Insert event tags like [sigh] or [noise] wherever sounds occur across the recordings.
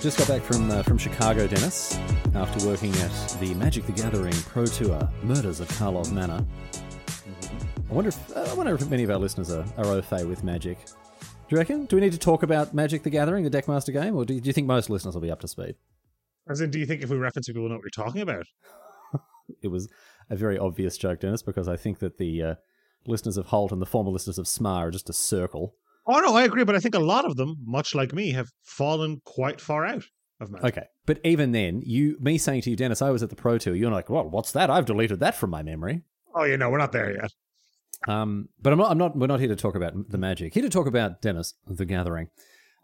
Just got back from uh, from Chicago, Denis, after working at the Magic the Gathering Pro Tour Murders of Karlov Manor. I wonder if uh, I wonder if many of our listeners are, are au fait with Magic. Do you reckon? Do we need to talk about Magic the Gathering, the Deckmaster game, or do you, do you think most listeners will be up to speed? As in, do you think if we reference it, people will know what we're talking about? [laughs] It was a very obvious joke, Denis, because I think that the uh, listeners of Holt and the former listeners of Smar are just a circle. Oh no, I agree, but I think a lot of them, much like me, have fallen quite far out of Magic. Okay, but even then, you me saying to you, Denis, I was at the Pro Tour. You're like, well, what's that? I've deleted that from my memory. Oh, you know, we're not there yet. Um, but I'm not. I'm not. We're not here to talk about the magic. Here to talk about Denis, the Gathering.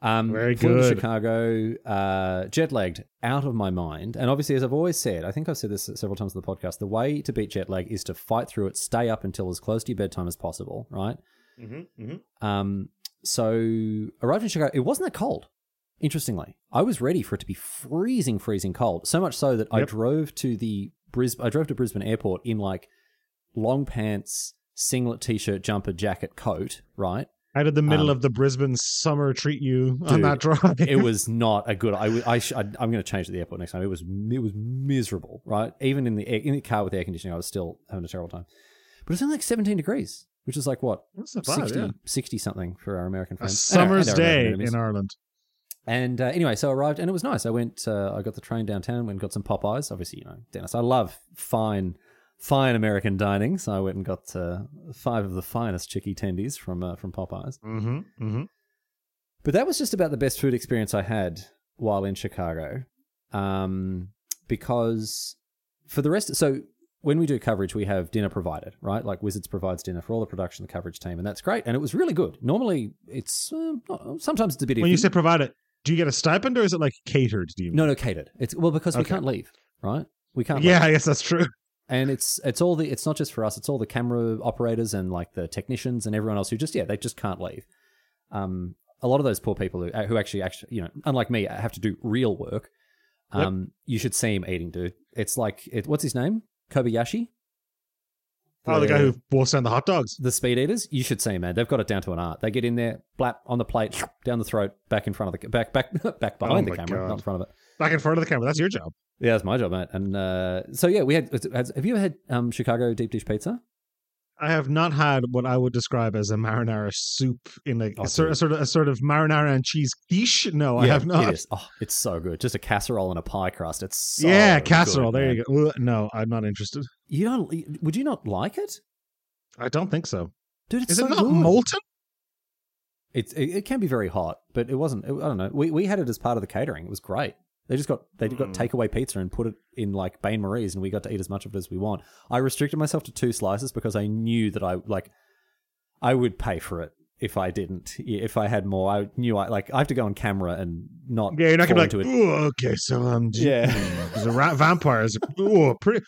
Um, Very good. Chicago, uh, jet lagged out of my mind. And obviously, as I've always said, I think I've said this several times on the podcast. The way to beat jet lag is to fight through it, stay up until as close to your bedtime as possible. Right. Mm-hmm, mm-hmm. Um, so arrived in Chicago. It wasn't that cold. Interestingly, I was ready for it to be freezing, freezing cold. So much so that I drove to the Brisbane. I drove to Brisbane Airport in like long pants, singlet, t-shirt, jumper, jacket, coat. Right. How did the middle Um, of the Brisbane summer treat you on that drive? it [laughs] was not a good. I, I, sh- I I'm going to change at the airport next time. It was it was miserable. Right. Even in the air, in the car with air conditioning, I was still having a terrible time. But it's only like 17 degrees, which is like what That's not bad, 60, yeah. 60 something for our American A friends. And our- summer's and our day in Ireland. And uh, anyway, so I arrived and it was nice. I went, uh, I got the train downtown, went and got some Popeyes. Obviously, you know, Denis, I love fine, fine American dining. So I went and got uh, five of the finest chicky tendies from uh, from Popeyes. Mm-hmm, mm-hmm. But that was just about the best food experience I had while in Chicago. Um, because for the rest, so when we do coverage, we have dinner provided, right? Like Wizards provides dinner for all the production, the coverage team, and that's great. And it was really good. Normally, it's uh, not- sometimes it's a bit. When you say provide it, do you get a stipend or is it like catered? Do you? no, no, catered. It's well because we can't leave, right? We can't. Yeah, leave. I guess that's true. and it's it's all the it's not just for us. It's all the camera operators and like the technicians and everyone else who just yeah they just can't leave. Um, a lot of those poor people who uh, who actually actually you know unlike me have to do real work. Yep. Um, you should see him eating, dude. It's like it, what's his name? Kobayashi. Oh, the guy who wolfs down the hot dogs. the speed eaters. You should see, man. They've got it down to an art. They get in there, blap on the plate, down the throat, back in front of the back, back, [laughs] back behind the Oh my camera, God. not in front of it. Back in front of the camera. That's your job. Yeah, that's my job, mate. And uh, so yeah, we had. Have you ever had um, Chicago deep dish pizza? I have not had what I would describe as a marinara soup in like Oh, a, sort, a sort of a sort of marinara and cheese quiche. No, I have not. It. Oh, it's so good. Just a casserole and a pie crust. It's so yeah, casserole. good, there man. you go. No, I'm not interested. You don't? Would you not like it, I don't think so. dude? It's Is so it not good. molten? It's it, it can be very hot, but it wasn't. I don't know. We we had it as part of the catering. It was great. They just got they got Mm. takeaway pizza and put it in like Bain Marie's, and we got to eat as much of it as we want. I restricted myself to two slices because I knew that I like I would pay for it if I didn't. If I had more, I knew I like I have to go on camera and not. Yeah, you're not gonna be like. "Ooh, okay, so um, Yeah. the ra- vampires. Ooh, pretty,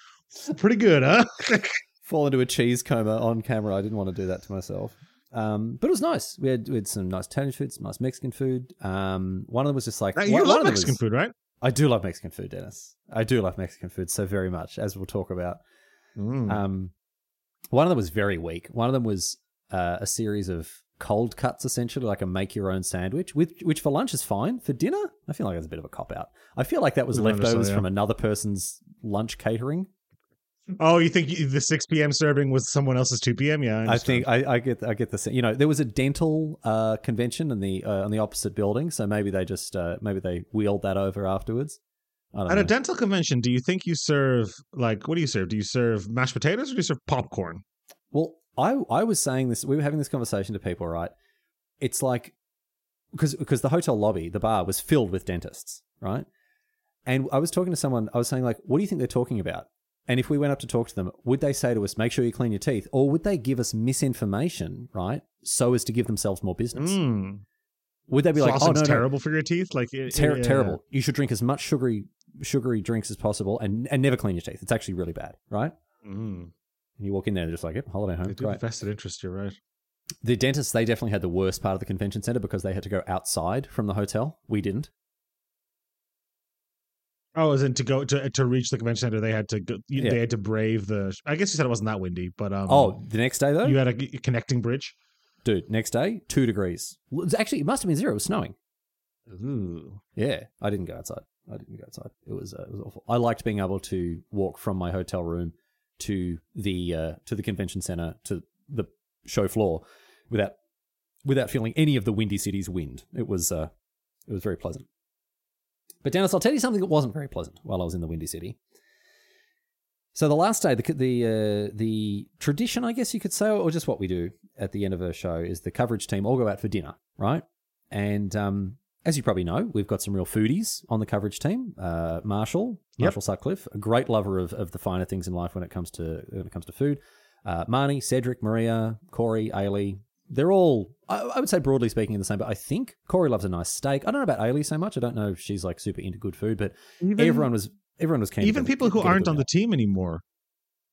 pretty good, huh? [laughs] fall into a cheese coma on camera. I didn't want to do that to myself. Um, but it was nice. We had, we had some nice Italian food, some nice Mexican food. Um, one of them was just like Now, one- you one love of Mexican was- food, right? I do love Mexican food, Denis. I do love Mexican food so very much, as we'll talk about. Mm. Um, one of them was very weak. One of them was uh, a series of cold cuts, essentially, like a make your own sandwich, which, which for lunch is fine. For dinner, I feel like that's a bit of a cop out. I feel like that was leftovers understand, yeah. from another person's lunch catering. Oh, you think the 6 p.m. serving was someone else's 2 p.m.? Yeah, I, I think I, I get I get the you know there was a dental uh, convention in the uh, on the opposite building, so maybe they just uh, maybe they wheeled that over afterwards. I don't At know. a dental convention, do you think you serve like what do you serve? Do you serve mashed potatoes or do you serve popcorn? well, I I was saying this. We were having this conversation to people, right? It's like because because the hotel lobby, the bar was filled with dentists, right? And I was talking to someone. I was saying like, what do you think they're talking about? And if we went up to talk to them, would they say to us, "Make sure you clean your teeth," or would they give us misinformation, right, so as to give themselves more business? Mm. Would they be like, "Oh Flossing's no, no, terrible for your teeth. Like it- Ter- yeah. terrible. You should drink as much sugary sugary drinks as possible and and never clean your teeth. It's actually really bad, right? Mm. And you walk in there and they're just like, yep, holiday home. They do vested interest. You're right. The dentists, they definitely had the worst part of the convention center because they had to go outside from the hotel. We didn't. Oh, as in to go to to reach the convention center, they had to go. You, Yeah. They had to brave the. I guess you said it wasn't that windy, but um. oh, the next day though, you had a connecting bridge. dude, next day, two degrees. It's Actually, it must have been zero. It was snowing. Ooh. Yeah, I didn't go outside. I didn't go outside. It was uh, it was awful. I liked being able to walk from my hotel room to the uh, to the convention center to the show floor without without feeling any of the Windy City's wind. It was uh, it was very pleasant. But Denis, I'll tell you something that wasn't very pleasant while I was in the Windy City. So the last day, the the uh, the tradition, I guess you could say, or just what we do at the end of a show, is the coverage team all go out for dinner, right? And um, as you probably know, we've got some real foodies on the coverage team. Uh, Marshall, Yep. Marshall Sutcliffe, a great lover of, of the finer things in life when it comes to when it comes to food. Uh, Marnie, Cedric, Maria, Corey, Ailey, they're all, I, I would say broadly speaking, the same. But I think Corey loves a nice steak. I don't know about Ailey so much. I don't know if she's like super into good food, but Even, everyone was everyone was keen. to even get- people who aren't on the team anymore.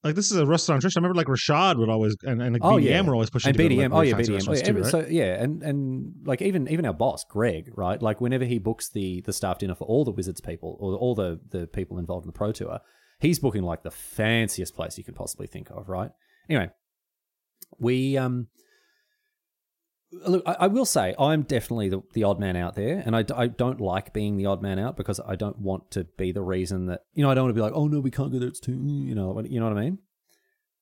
Like this is a restaurant tradition. I remember like Rashad would always and, and like Oh, BDM yeah. were always pushing and to go to, BDM, like, oh yeah, BDM. Oh, yeah, too, right? So yeah, and and like even even our boss Greg, right? Like whenever he books the the staff dinner for all the Wizards people or all the the people involved in the Pro Tour, he's booking like the fanciest place you could possibly think of, right? Anyway, we um. Look, I, I will say I'm definitely the, the odd man out there, and I, I don't like being the odd man out because I don't want to be the reason that you know I don't want to be like, oh no, we can't go there. It's too, you know, you know what I mean.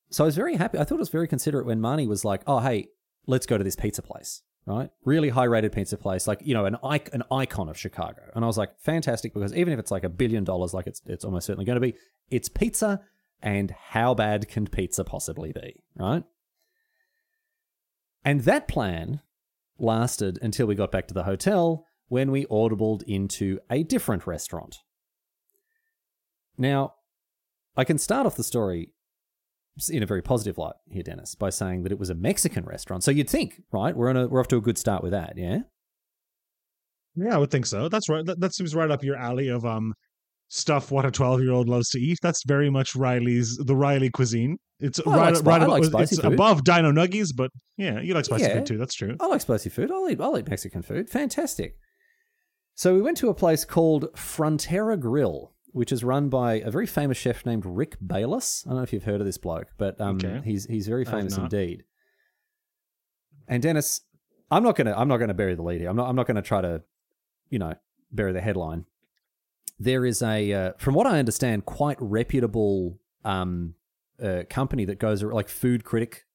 So I was very happy. I thought it was very considerate when Marnie was like, "Oh, hey, let's go to this pizza place." Right, really high rated pizza place, like you know, an an icon of Chicago. And I was like, fantastic, because even if it's like a billion dollars, like it's it's almost certainly going to be, it's pizza, and how bad can pizza possibly be, right? And that plan lasted until we got back to the hotel when we audibled into a different restaurant. Now, I can start off the story in a very positive light here, Denis, by saying that it was a Mexican restaurant. So you'd think, right? We're on a, we're off to a good start with that, yeah. Yeah, I would think so. That's right. That, that seems right up your alley of um stuff what a twelve year old loves to eat. That's very much Riley's the Riley cuisine. It's Well, right, like right above, like it's food. above Dino Nuggies, but yeah, you like spicy Yeah. food too. That's true. I like spicy food. I'll eat, I'll eat Mexican food. Fantastic. So we went to a place called Frontera Grill, which is run by a very famous chef named Rick Bayless. I don't know if you've heard of this bloke, but um, Okay. he's he's very famous indeed. And Denis, I'm not gonna I'm not gonna bury the lead here. I'm not I'm not gonna try to, you know, bury the headline. There is a, uh, from what I understand, quite reputable um, uh, company that goes like Food Critic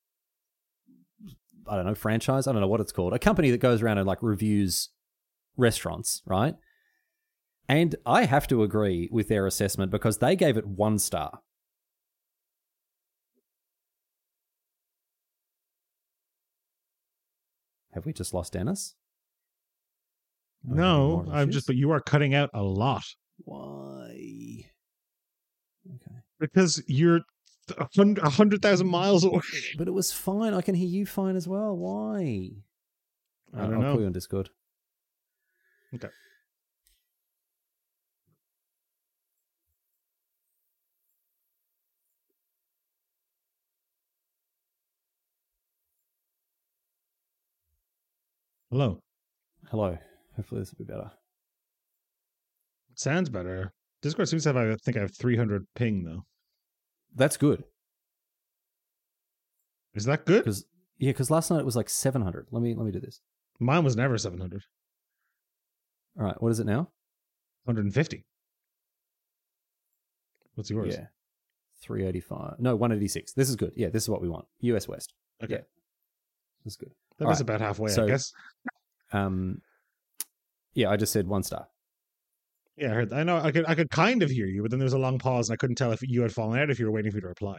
I don't know, franchise. I don't know what it's called. A company that goes around and like reviews restaurants, right? And I have to agree with their assessment because they gave it one star. Have we just lost Denis? Are we having No, I'm just. But you are cutting out a lot Why? Okay. because you're a hundred, a hundred thousand mm. miles away. But it was fine. I can hear you fine as well. Why? I don't I'll know. call you on Discord. Okay. Hello. Hello. Hopefully this will be better. Sounds better. Discord seems to have. I think I have 300 ping though. That's good. Is that good? Because yeah, because last night it was like seven hundred. Let me let me do this. Mine was never 700. All right, what is it now? 150. What's yours? Yeah, three eighty five. No, one eighty six. This is good. Yeah, this is what we want. U.S. West. Okay. Yeah. This is good. That All is right. about halfway, I guess. Um, yeah, I just said one star. Yeah, I heard. I know. I could. I could kind of hear you, but then there was a long pause, and I couldn't tell if you had fallen out. If you were waiting for me to reply.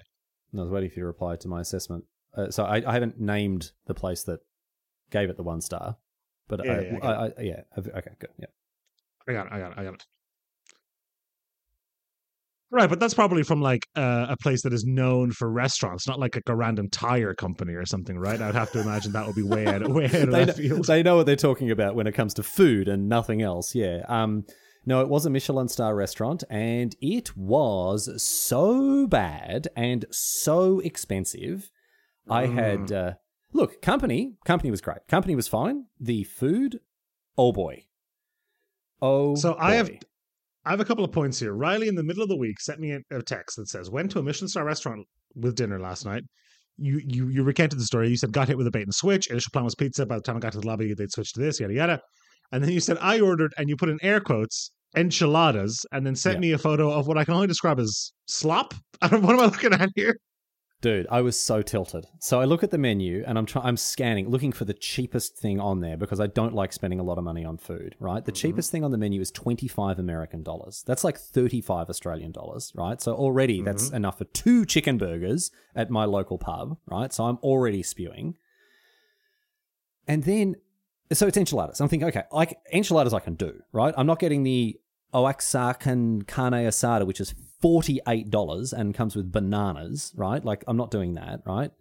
And I was waiting for you to reply to my assessment. Uh, so I, I haven't named the place that gave it the one star, but Yeah, I, yeah, I I, yeah. Okay, good. Yeah. I got it. I got it. I got it. Right, but that's probably from like uh, a place that is known for restaurants, not like a random tire company or something, right? I'd have to imagine that would be way out, way out [laughs] of they, know, they know what they're talking about when it comes to food and nothing else. Yeah. Um, no, it was a Michelin star restaurant, and it was so bad and so expensive. I had uh, look company. Company was great. Company was fine. The food, oh boy, oh. So I have- I have a couple of points here. Riley, in the middle of the week, sent me a, a text that says, "Went to a Michelin star restaurant with dinner last night." You you you recanted the story. You said got hit with a bait and switch. Initial plan was pizza. By the time I got to the lobby, they'd switched to this. Yada yada. and then you said I ordered, and you put in air quotes enchiladas, and then sent Yeah. me a photo of what I can only describe as slop. [laughs] I don't. What am I looking at here? Dude, I was so tilted. So I look at the menu and I'm trying I'm scanning, looking for the cheapest thing on there because I don't like spending a lot of money on food, right? The mm-hmm. cheapest thing on the menu is 25 American dollars. That's like 35 Australian dollars, right? So already that's mm-hmm. enough for two chicken burgers at my local pub, right? So I'm already spewing. And then so it's enchiladas. I'm thinking, okay, like enchiladas I can do, right? I'm not getting the Oaxacan carne asada, which is $48 and comes with bananas, right? Like, I'm not doing that, right?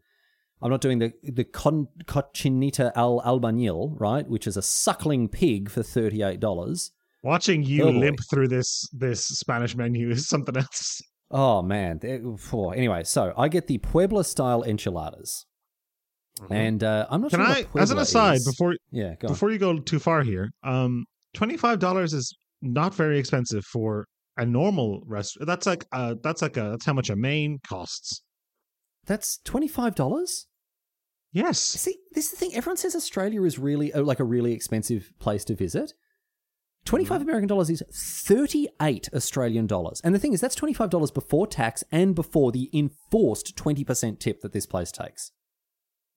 I'm not doing the, the con, cochinita al albañil, right? Which is a suckling pig for $38. Watching you Oh, limp through this this Spanish menu is something else. Oh, man. Eh, it- Anyway, so I get the Puebla style enchiladas. And uh, I'm not Can sure I, what as an aside, is. before Yeah, go on. before you go too far here, um, twenty five dollars is not very expensive for a normal restaurant. That's like uh, that's like a that's how much a main costs. That's $25? Yes, See, this is the thing. Everyone says Australia is really uh, like a really expensive place to visit. 25 American dollars is 38 Australian dollars. And the thing is, that's $25 before tax and before the enforced 20% tip that this place takes.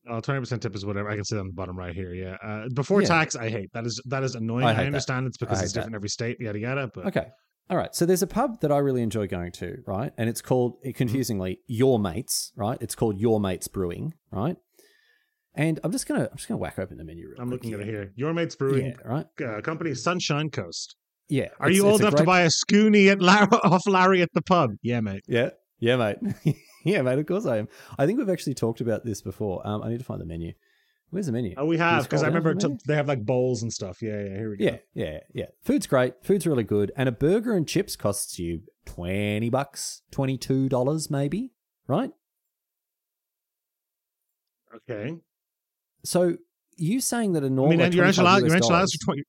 Uh, twenty percent tip is whatever. I can see that on the bottom right here. Yeah, uh, before Yeah. tax, I hate that is that is annoying. I I, hate that. understand it's because it's hate that. different every state, yada yada. But Okay. All right. So there's a pub that I really enjoy going to, right? And it's called, confusingly, Your Mates, right? It's called Your Mates Brewing, right? And I'm just gonna, I'm just gonna whack open the menu. I'm looking at it here. Your mate's brewing Yeah. Right. uh, company, Sunshine Coast. Yeah. Are you old enough to buy a scoonie at Lar- [laughs] off Larry at the pub? Yeah, mate. Yeah, yeah, mate. [laughs] [laughs] yeah, mate. Of course I am. I think we've actually talked about this before. Um, I need to find the menu. Where's the menu? Oh, we have because I remember for t- they have like bowls and stuff. Yeah, yeah. Here we go. Yeah, yeah, yeah. Food's great. Food's really good, and a burger and chips costs you twenty bucks, twenty two dollars, maybe. Right. Okay. So you saying that a normal mean, and your 25 enchiladas, your enchiladas dollars- are twenty.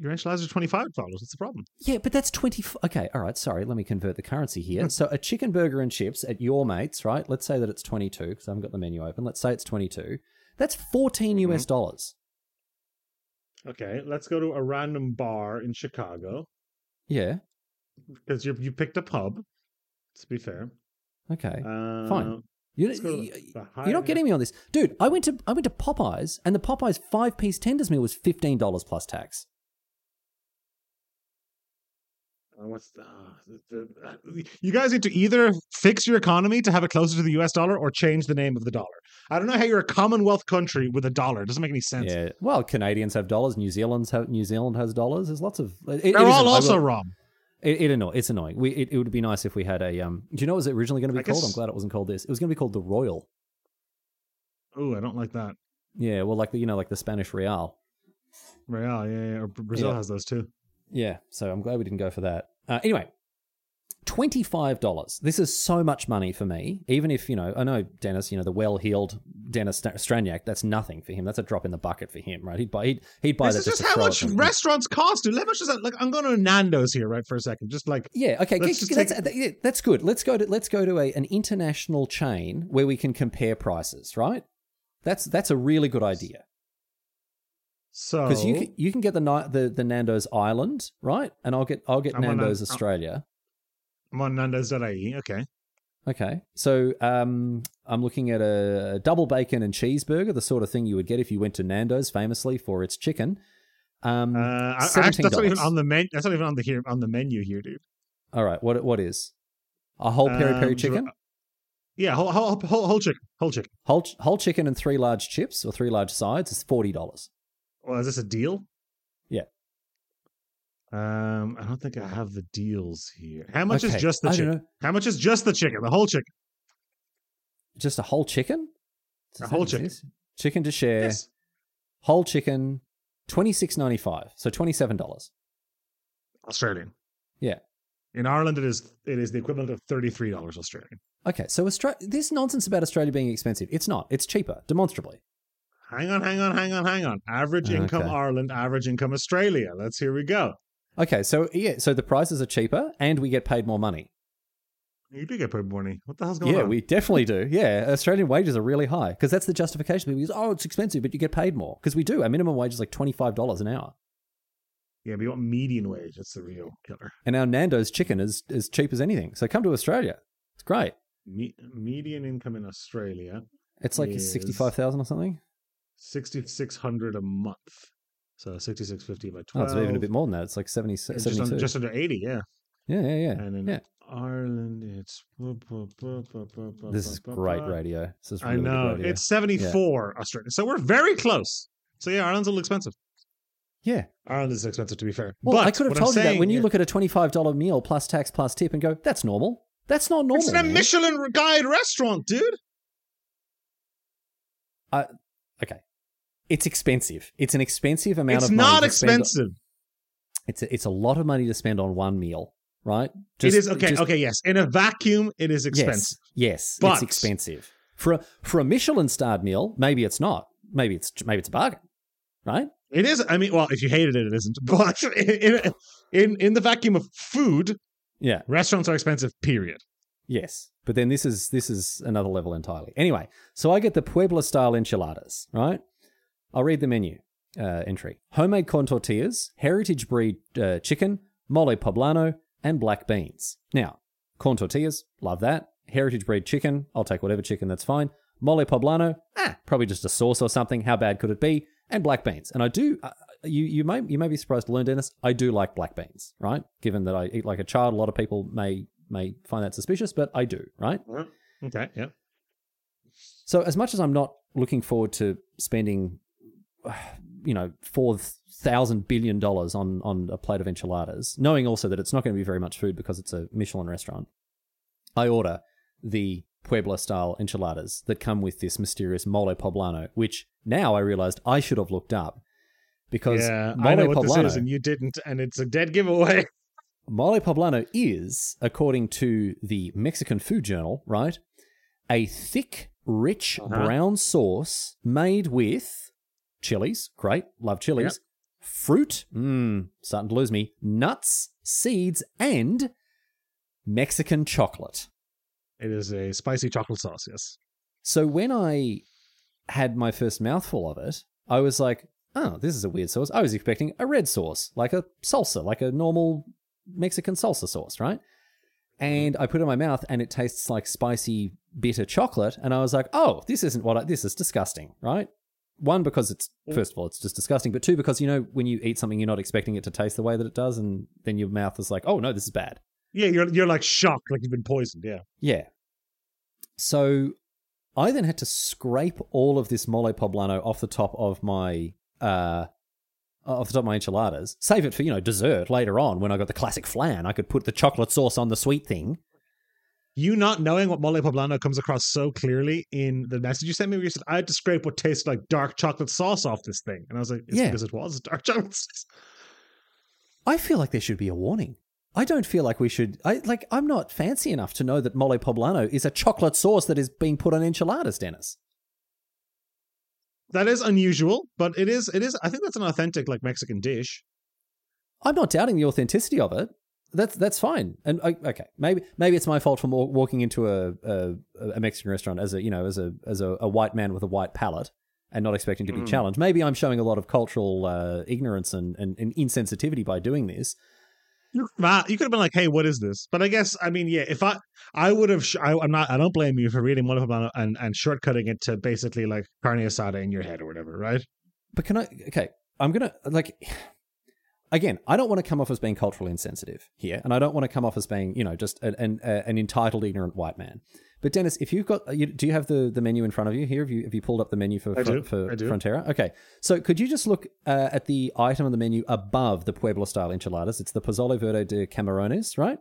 Your enchiladas are twenty five dollars. What's the problem? Yeah, but that's 20. Okay, all right, sorry. Let me convert the currency here. so a chicken burger and chips at your mates, right? Let's say that it's 22 because I haven't got the menu open. Let's say it's 22. That's 14 Mm-hmm. US dollars. Okay, let's go to a random bar in Chicago Yeah. because you you picked a pub. To be fair, Okay. uh, Fine. You, let's go to you, the- the you're not getting me on this, dude. I went to I went to Popeyes, and the Popeyes five piece tenders meal was fifteen dollars plus tax. Uh, What's the, uh, the- uh, you guys need to either fix your economy to have it closer to the U.S. dollar or change the name of the dollar. I don't know how you're a Commonwealth country with a dollar. It doesn't make any sense. Yeah. Well, Canadians have dollars. New Zealand's have New Zealand has dollars. There's lots of. It, it They're is all also will- wrong. It, it annoy, It's annoying. We, it, it would be nice if we had a. Um. Do you know what it was originally going to be I called? guess- I'm glad it wasn't called this. It was going to be called the Royal. Oh, I don't like that. Yeah. Well, like the you know like the Spanish Real. Real, yeah, yeah. Or Brazil Yeah. has those too. Yeah, so I'm glad we didn't go for that. Uh, anyway, $25. This is so much money for me. Even if, you know, I know Denis, you know, the well heeled Denis Straniak, that's nothing for him. That's a drop in the bucket for him, right? He'd buy, he'd, he'd buy This that is just to how much restaurants cost, dude. How much is that? Like, I'm going to Nando's here, right, for a second. Just like, Yeah, okay, just that's, take- that- yeah, that's good. Let's go to let's go to a, an international chain where we can compare prices, right? That's that's a really good idea so. because you can, you can get the, the the Nando's Island, right? And I'll get I'll get I'm Nando's Nan- uh, Australia. I'm on Nando's.ie. Okay. Okay, so um, I'm looking at a double bacon and cheeseburger, the sort of thing you would get if you went to Nando's, famously for its chicken. Um, Uh, actually, that's not even on the menu. That's not even on the here on the menu here, dude. All right, what what is a whole peri peri Um, chicken, Yeah, whole, whole, whole, whole chicken, whole chicken. whole whole chicken and three large chips or three large sides is forty dollars. Well, is this a deal? Yeah. Um, I don't think I have the deals here. How much Okay, is just the I chicken? How much is just the chicken? The whole chicken. Just a whole chicken. A whole chicken. Chicken to share. Yes. Whole chicken, twenty six ninety five. So twenty seven dollars. Australian. Yeah. In Ireland, it is it is the equivalent of thirty three dollars Australian. Okay, so Austra- this nonsense about Australia being expensive. It's not. It's cheaper, demonstrably. Hang on, hang on, hang on, hang on. Average oh, income Okay. Ireland, average income Australia. Let's here we go. Okay, so yeah, so the prices are cheaper and we get paid more money. You do get paid more money. What the hell's going Yeah, on? Yeah, we definitely do. Yeah, Australian wages are really high because that's the justification. People use, oh, it's expensive, but you get paid more because we do. Our minimum wage is like twenty five dollars an hour. Yeah, but you want median wage. That's the real killer. And our Nando's chicken is as cheap as anything. So come to Australia. It's great. Me- median income in Australia It's like Is- sixty-five thousand or something. Sixty six hundred a month. So sixty six fifty by Oh, twelve. it's even a bit more than that. It's like 70, It's just, under, just under eighty. Yeah, yeah, yeah, yeah. and in yeah. Ireland it's. This is great radio. This is I really good know it's seventy four Australia. So we're very close. So yeah, Ireland's a little expensive. yeah. Ireland is expensive to be fair. Well, but I could have what I'm told you that when you here- look at a twenty-five dollar meal plus tax plus tip and go, that's normal. That's not normal. It's in a. Michelin guide restaurant, dude. Okay, it's expensive. It's an expensive amount It's of money. It's not expensive. It's a, it's a lot of money to spend on one meal, right? it is okay. just- okay, yes. In a vacuum, it is expensive. Yes, yes, But- it's expensive for a, for a Michelin starred meal. Maybe it's not. Maybe it's maybe it's a bargain, right? It is. I mean, well, if you hated it, it isn't. [laughs] But in in, in the vacuum of food, Yeah. restaurants are expensive. Period. Yes, but then this is this is another level entirely. Anyway, so I get the Puebla style enchiladas, right? I'll read the menu uh, entry: homemade corn tortillas, heritage breed uh, chicken, mole poblano, and black beans. Now, corn tortillas, love that. Heritage breed chicken, I'll take whatever chicken, that's fine. Mole poblano, ah, probably just a sauce or something. How bad could it be? And black beans, and I do. Uh, you you may you may be surprised to learn, Denis. I do like black beans, right? Given that I eat like a child, a lot of people may may find that suspicious, but I do, right? Okay. Yeah. So as much as I'm not looking forward to spending, [sighs] you know, four thousand billion dollars on on a plate of enchiladas, knowing also that it's not going to be very much food because it's a Michelin restaurant, I order the Puebla style enchiladas that come with this mysterious mole poblano, which now I realized I should have looked up because yeah. mole I know what poblano, this is, and you didn't, and it's a dead giveaway. [laughs] Mole poblano is, according to the Mexican Food Journal, right, a thick, rich Uh-huh. brown sauce made with chilies, great, love chilies, fruit, mmm, starting to lose me, nuts, seeds, and Mexican chocolate. It is a spicy chocolate sauce. Yes. So when I had my first mouthful of it, I was like, oh, this is a weird sauce. I was expecting a red sauce, like a salsa, like a normal Mexican salsa sauce, right? And I put it in my mouth and it tastes like spicy, bitter chocolate. And I was like, oh, this isn't what I, this is disgusting, right? One, because it's, first of all, it's just disgusting. But two, because, you know, when you eat something, you're not expecting it to taste the way that it does. And then your mouth is like, oh, no, this is bad. Yeah, you're you're like shocked, like you've been poisoned. Yeah. Yeah. So I then had to scrape all of this mole poblano off the top of my uh off the top of my enchiladas. Save it for, you know, dessert later on when I got the classic flan. I could put the chocolate sauce on the sweet thing. You not knowing what mole poblano comes across so clearly in the message you sent me, where you said I had to scrape what tasted like dark chocolate sauce off this thing, and I was like, it's Yeah. because it was dark [laughs] chocolate sauce. I feel like there should be a warning. I don't feel like we should I like I'm not fancy enough to know that mole poblano is a chocolate sauce that is being put on enchiladas, Denis. That is unusual, but it is it is. I think that's an authentic like Mexican dish. I'm not doubting the authenticity of it. That's that's fine. And okay, maybe maybe it's my fault for walking into a, a a Mexican restaurant as a you know as a as a, a white man with a white palate and not expecting to be Mm. challenged. Maybe I'm showing a lot of cultural uh, ignorance and, and, and insensitivity by doing this. You, could have been like, "Hey, what is this?" But I guess I mean, yeah. If I, I would have. Sh- I, I'm not. I don't blame you for reading mole poblano and and shortcutting it to basically like carne asada in your head or whatever, right? But can I? Okay, I'm gonna like. Again, I don't want to come off as being culturally insensitive here, and I don't want to come off as being, you know, just an an, an entitled, ignorant white man. But Denis, if you've got, you, do you have the, the menu in front of you here? Have you have you pulled up the menu for I for I do. Frontera? Okay, so could you just look uh, at the item on the menu above the Pueblo style enchiladas? It's the Pozole Verde de Camarones, right?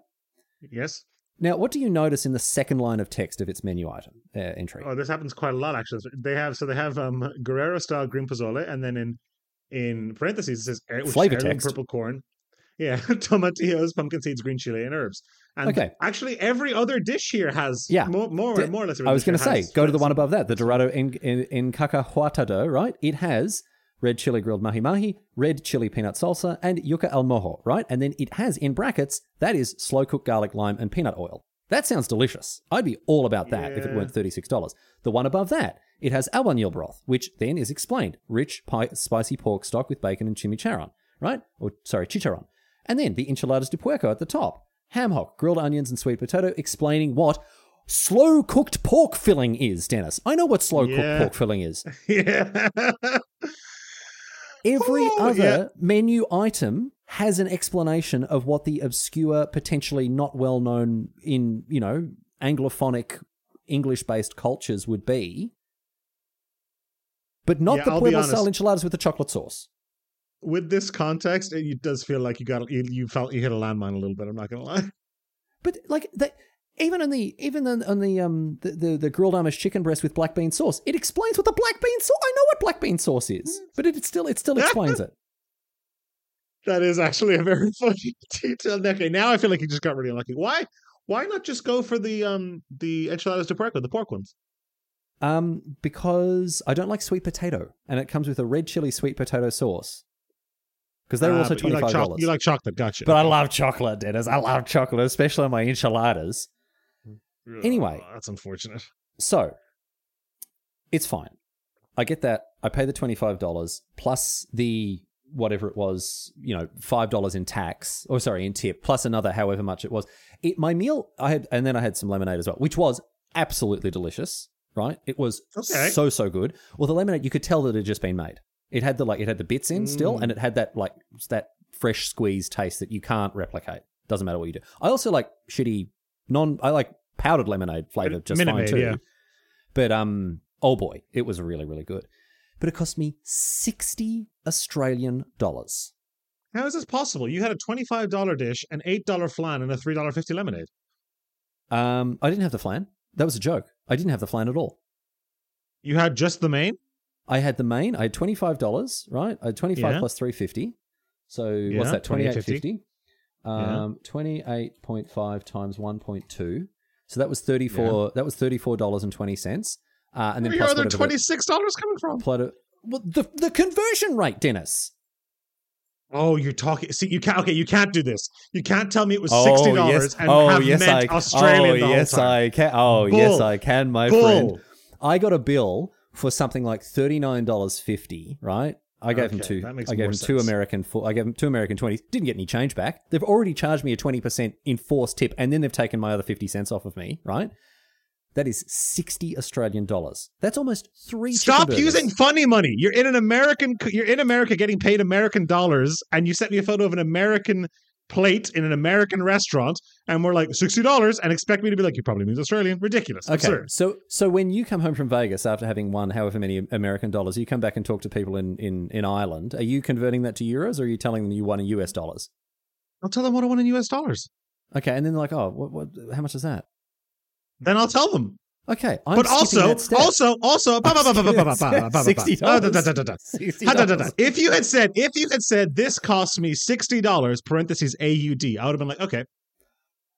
Yes. Now, what do you notice in the second line of text of its menu item uh, entry? Oh, this happens quite a lot actually. They have so they have um Guerrero style green pozole, and then in in parentheses it says eh, which Flavor text. purple corn. Yeah, [laughs] tomatillos, pumpkin seeds, green chili, and herbs. And Okay. actually, every other dish here has Yeah. more more, D- more or less. I was going to say, go to the one above that, the Dorado in, en, en Cacahuatado, right? It has red chili grilled mahi mahi, red chili peanut salsa, and yuca al mojo, right? And then it has in brackets, that is slow cooked garlic, lime, and peanut oil. That sounds delicious. I'd be all about that if it weren't $36. The one above that, it has albañil broth, which then is explained. Rich, pi- spicy pork stock with bacon and chimichurri. right? Or sorry, chicharron. And then the enchiladas de puerco at the top. Ham hock, grilled onions, and sweet potato, explaining what slow cooked pork filling is, Denis. I know what slow cooked Yeah. pork filling is. [laughs] yeah. Every Oh, other yeah. menu item has an explanation of what the obscure, potentially not well known in, you know, Anglophonic English based cultures would be. But not Yeah, the I'll Pueblo style enchiladas with the chocolate sauce. With this context, it, does feel like you got you, you felt you hit a landmine a little bit. I'm not gonna lie. But like that, even on the even on, on the um the, the the grilled Amish chicken breast with black bean sauce, it explains what the black bean sauce. I know what black bean sauce is, but it, it still it still explains it. That is actually a very [laughs] funny detail. Okay, now I feel like you just got really unlucky. Why? Why not just go for the um the enchiladas de puerco, the pork ones? Um, because I don't like sweet potato, and it comes with a red chili sweet potato sauce. Because they're Ah, also but you like five choc- dollars. You like chocolate, gotcha. but I love chocolate, Denis. I love chocolate, especially on my enchiladas. anyway. Oh, that's unfortunate. So it's fine. I get that. I pay the twenty five dollars plus the whatever it was, you know, five dollars in tax, or sorry, in tip, plus another however much it was. It my meal I had, and then I had some lemonade as well, which was absolutely delicious. Right? It was Okay. so so good. Well, the lemonade you could tell that it had just been made. It had the like it had the bits in still, Mm. and it had that like that fresh squeeze taste that you can't replicate. Doesn't matter what you do. I also like shitty non. I like powdered lemonade flavor just Minute fine too. yeah. But um, oh boy, it was really really good but it cost me 60 Australian dollars. How is this possible? You had a $25 dish, an $8 flan, and a $3.50 lemonade. Um, I didn't have the flan. That was a joke. I didn't have the flan at all. You had just the main? I had the main. I had $25, right? I had 25 yeah. plus 350. So yeah, what's that? 2850. Um, yeah. 28.5 times 1.2. So that was 34 that was $34.20. Uh, and then Where plus are the twenty-six dollars coming from? Plata- well, the the conversion rate, Denis. Oh, you're talking. See, you can't. Okay, you can't do this. You can't tell me it was Oh, sixty dollars and have meant Australian oh, yes. I can. Oh, yes, I can, my Bull. friend. I got a bill for something like thirty nine dollars fifty. Right. I gave him two. that makes I gave him two. American. Four, I gave him two American twenties. Didn't get any change back. They've already charged me a twenty percent enforced tip, and then they've taken my other fifty cents off of me. Right. That is sixty Australian dollars. That's almost three. Stop using funny money. You're in an American. You're in America getting paid American dollars, and you sent me a photo of an American plate in an American restaurant, and we're like sixty dollars, and expect me to be like, you probably means Australian. Ridiculous. Okay, Absurd. so so when you come home from Vegas after having won however many American dollars, you come back and talk to people in, in, in Ireland. Are you converting that to euros, or are you telling them you won in US dollars? I'll tell them what I won in U.S. dollars. Okay, and then they're like, oh, what, what, how much is that? then I'll tell them. Okay, I'm but also, also, also, sixty dollars. If you had said, if you had said, this costs me sixty dollars (parentheses AUD), I would have been like, okay.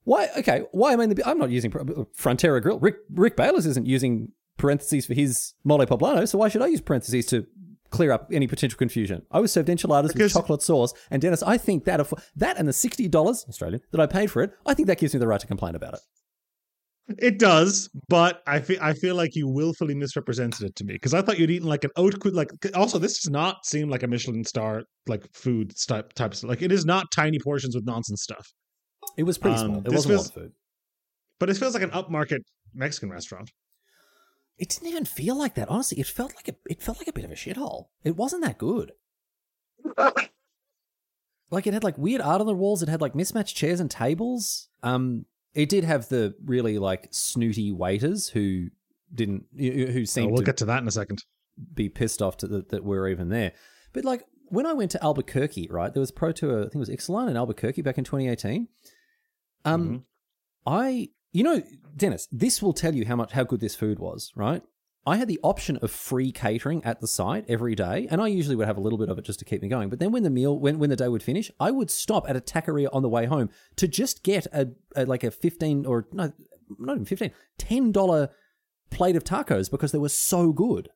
Why? Okay, why am I in the? I'm not using Frontera Grill. Rick Rick Bayless isn't using parentheses for his mole poblano, so why should I use parentheses to clear up any potential confusion. I was served enchiladas because with chocolate sauce, and Denis, I think that aff- that and the sixty dollars Australian that I paid for it, I think that gives me the right to complain about it. It does, but I feel I feel like you willfully misrepresented it to me because I thought you'd eaten like an oat like. Also, this does not seem like a Michelin star like food type type of stuff. Like it is not tiny portions with nonsense stuff, It was pretty Um, small. It wasn't a lot feels- of food. but it feels like an upmarket Mexican restaurant. It didn't even feel like that. Honestly, it felt like a it felt like a bit of a shithole. It wasn't that good. [laughs] Like it had like weird art on the walls. It had like mismatched chairs and tables. Um, it did have the really like snooty waiters who didn't who Oh, seemed we'll to get to that in a second. be pissed off the, that we're even there. But like when I went to Albuquerque, right, there was pro tour. I think it was Ixalan in Albuquerque back in 2018. Um, Mhm. I, you know, Denis, this will tell you how much how good this food was, right? I had the option of free catering at the site every day, and I usually would have a little bit of it just to keep me going. But then when the meal, when, when the day would finish, I would stop at a taqueria on the way home to just get a, a like a fifteen or no, not even fifteen, ten dollar plate of tacos because they were so good.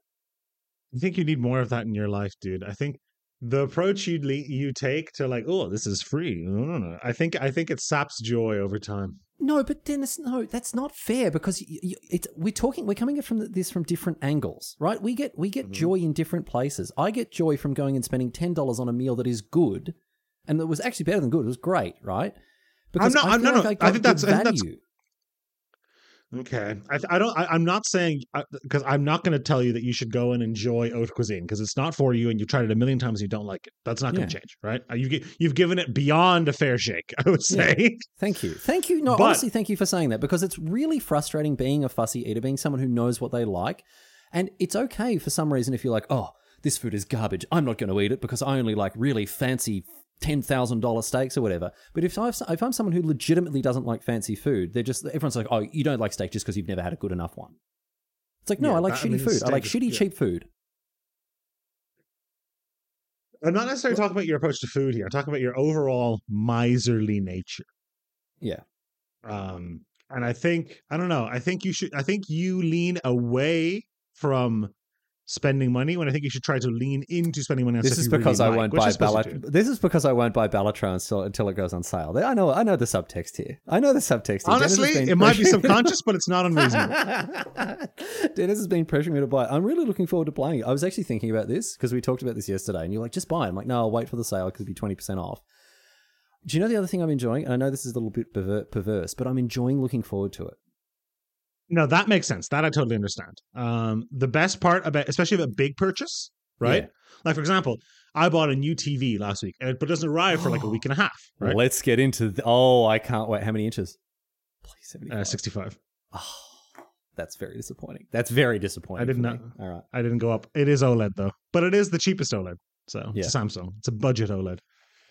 I think you need more of that in your life, dude. I think the approach you you take to like, oh, this is free. No, no, no. I think I think it saps joy over time. No, but Denis, no, that's not fair because y y it's we're talking, we're coming at from this from different angles, right? We get we get Mhm. joy in different places. I get joy from going and spending ten dollars on a meal that is good, and that was actually better than good. It was great, right? Because not- I I'm- no, like no, I, I think that's- good I think that's- value. Okay, I, I don't. I, I'm not saying because I'm not going to tell you that you should go and enjoy haute cuisine because it's not for you, and you've tried it a million times and you don't like it. That's not going Yeah. to change, right? Uh, You you've given it beyond a fair shake. I would Yeah. say. [laughs] Thank you. Thank you. No, But- honestly, thank you for saying that because it's really frustrating being a fussy eater, being someone who knows what they like. And it's okay for some reason if you're like, oh, this food is garbage. I'm not going to eat it because I only like really fancy $10,000 steaks or whatever. But if, I've, if I'm someone who legitimately doesn't like fancy food, they're just, everyone's like, oh, you don't like steak just because you've never had a good enough one. It's like, no, Yeah, I like that- I shitty mean, food. I like shitty, yeah. cheap food. I'm not necessarily talking about your approach to food here. I'm talking about your overall miserly nature. Yeah. Um, and I think I don't know. I think you should. I think you lean away from spending money when I think you should try to lean into spending money. On This is you really because I like, won't buy Ballat. This is because I won't buy Balatro until, until it goes on sale. I know. I know the subtext here. I know the subtext. Here. Honestly, been it might be subconscious, but it's not unreasonable. [laughs] Denis has been pressuring me to buy it. I'm really looking forward to playing it. I was actually thinking about this because we talked about this yesterday, and you're like, just buy it. I'm like, no, I'll wait for the sale because it'll be twenty percent off. Do you know the other thing I'm enjoying? And I know this is a little bit perverse, but I'm enjoying looking forward to it. No, that makes sense. That I totally understand. Um, the best part about, especially of a big purchase, right? Yeah. Like for example, I bought a new TV last week, and it, but it doesn't arrive for like a [gasps] week and a half, right? Let's get into. The- oh, I can't wait. How many inches? Please, 75. Uh, Sixty-five. Oh, that's very disappointing. That's very disappointing. I didn't me. All right. I didn't go up. It is OLED though, but it is the cheapest OLED. So it's a Samsung. It's a budget OLED.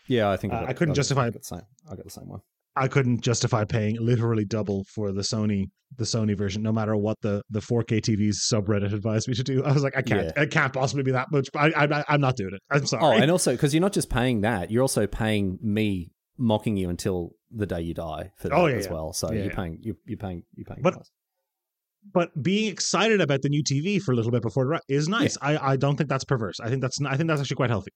Yeah, I think Uh, got- I couldn't got- justify- I got the same. I got the same one. I couldn't justify paying literally double for the Sony the Sony version, no matter what the the 4K TV's subreddit advised me to do. [laughs] I was like, I can't, Yeah. it can't possibly be that much. I, I, I'm not doing it. I'm oh, sorry. Oh, and also because you're not just paying that, you're also paying me mocking you until the day you die for that Oh, yeah, as yeah. well. So Yeah, you're paying you're, you're paying you're paying. But- but being excited about the new TV for a little bit before it is nice. I, I don't think that's perverse. I think that's I think that's actually quite healthy.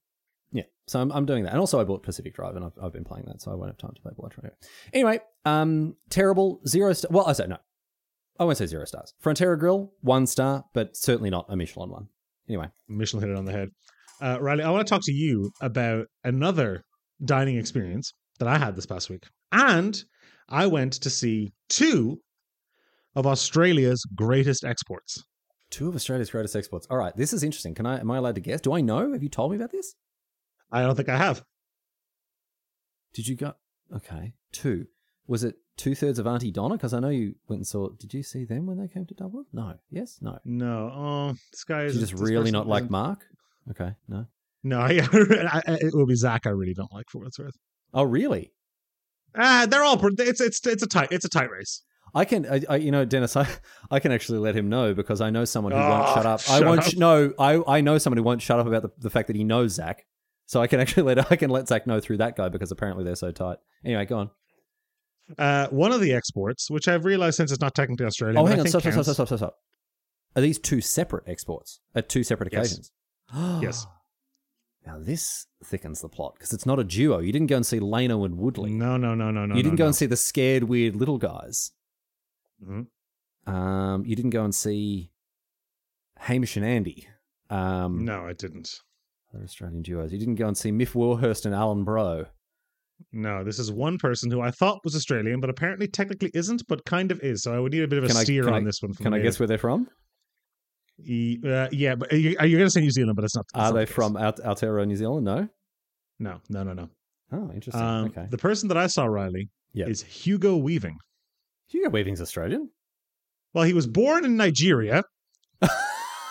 Yeah, so I'm, I'm doing that, and also I bought Pacific Drive, and I've, I've been playing that, so I won't have time to play Blood Bloodtrain. Anyway, um, terrible zero star. Well, I say no, I won't say zero stars. Frontera Grill one star, but certainly not a Michelin one. Anyway, Michelin hit it on the head. Uh, Riley, I want to talk to you about another dining experience that I had this past week. And I went to see two of Australia's greatest exports. two of Australia's greatest exports. All right, this is interesting. Can I? Am I allowed to guess? Do I know? Have you told me about this? I don't think I have. Did you go? Okay, two. Was it two thirds of Aunty Donna? Because I know you went and saw. Did you see them when they came to Dublin? No. Yes. No. No. Oh, this guy is you just really not like Mark? Okay. No. No, yeah, [laughs] it will be Zach. I really don't like for what it's worth. Oh, really? Ah, they're all. It's it's it's a tight it's a tight race. I can, I, I, you know, Denis, I, [laughs] I can actually let him know because I know someone who Oh, won't shut up. I won't. up. Sh- no, I, I know someone who won't shut up about the, the fact that he knows Zach. So I can actually [laughs] let, I can let Zach know through that guy because apparently they're so tight. Anyway, go on. Uh, one of the exports, which I've realized since it's not technically Australian. Oh, hang on. Stop, stop, stop, stop, stop, stop. Are these two separate exports at two separate Yes. occasions? [gasps] Yes. Now this thickens the plot because it's not a duo. You didn't go and see Lano and Woodley. No, no, no, no, no. you didn't no, go no. and see the scared, weird little guys. Mhm. Um, you didn't go and see Hamish and Andy. Um, No, I didn't. They're Australian duos. You didn't go and see Myf Warhurst and Alan Bro. No, this is one person who I thought was Australian, but apparently technically isn't, but kind of is. So I would need a bit of a Can steer can on I- this one. Can I guess where they're from? E- uh, yeah, but are you going to say New Zealand? But it's not. Are they the from Aot- Aotearoa, New Zealand? No. No, no, no, no. Oh, interesting. Um, okay. The person that I saw, Riley, Yep. is Hugo Weaving. Hugo Weaving's Australian. Well, he was born in Nigeria, [laughs]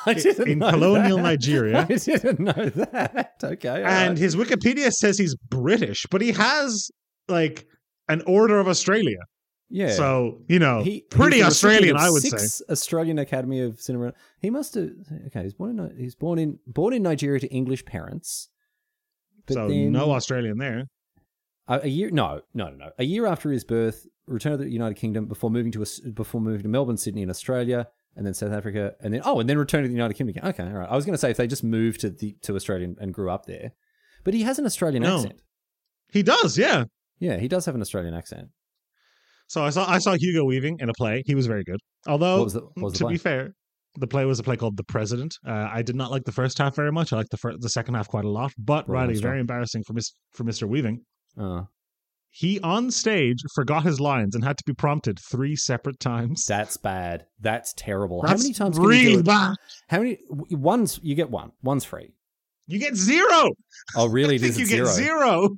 I didn't in know colonial that. Nigeria. I didn't know that. Okay. and right. his Wikipedia says he's British, but he has like an Order of Australia. yeah. So you know, He- pretty Australian, I would say. Australian Academy of Cinema. He must have. Okay, he's born in. He's born in born in Nigeria to English parents. But So then- no Australian there. A, a year, no, no, no, no. A year after his birth, returned to the United Kingdom before moving to before moving to Melbourne, Sydney, in Australia, and then South Africa, and then oh, and then returned to the United Kingdom again. Okay, all right. I was going to say if they just moved to the to Australia and, and grew up there, But he has an Australian No. accent. He does, yeah. Yeah, he does have an Australian accent. So I saw I saw Hugo Weaving in a play. He was very good. Although the, what was the to play? be fair, the play was a play called The President. Uh, I did not like the first half very much. I liked the fir- the second half quite a lot. But Right, Riley, very embarrassing for Miss for Mr. Weaving. Uh, He on stage forgot his lines and had to be prompted three separate times. that's bad. That's terrible. That's How many times can you do it? bad. How many? w- One's you get one. One's free. You get zero. Oh, really? [laughs] I think you at get zero. zero.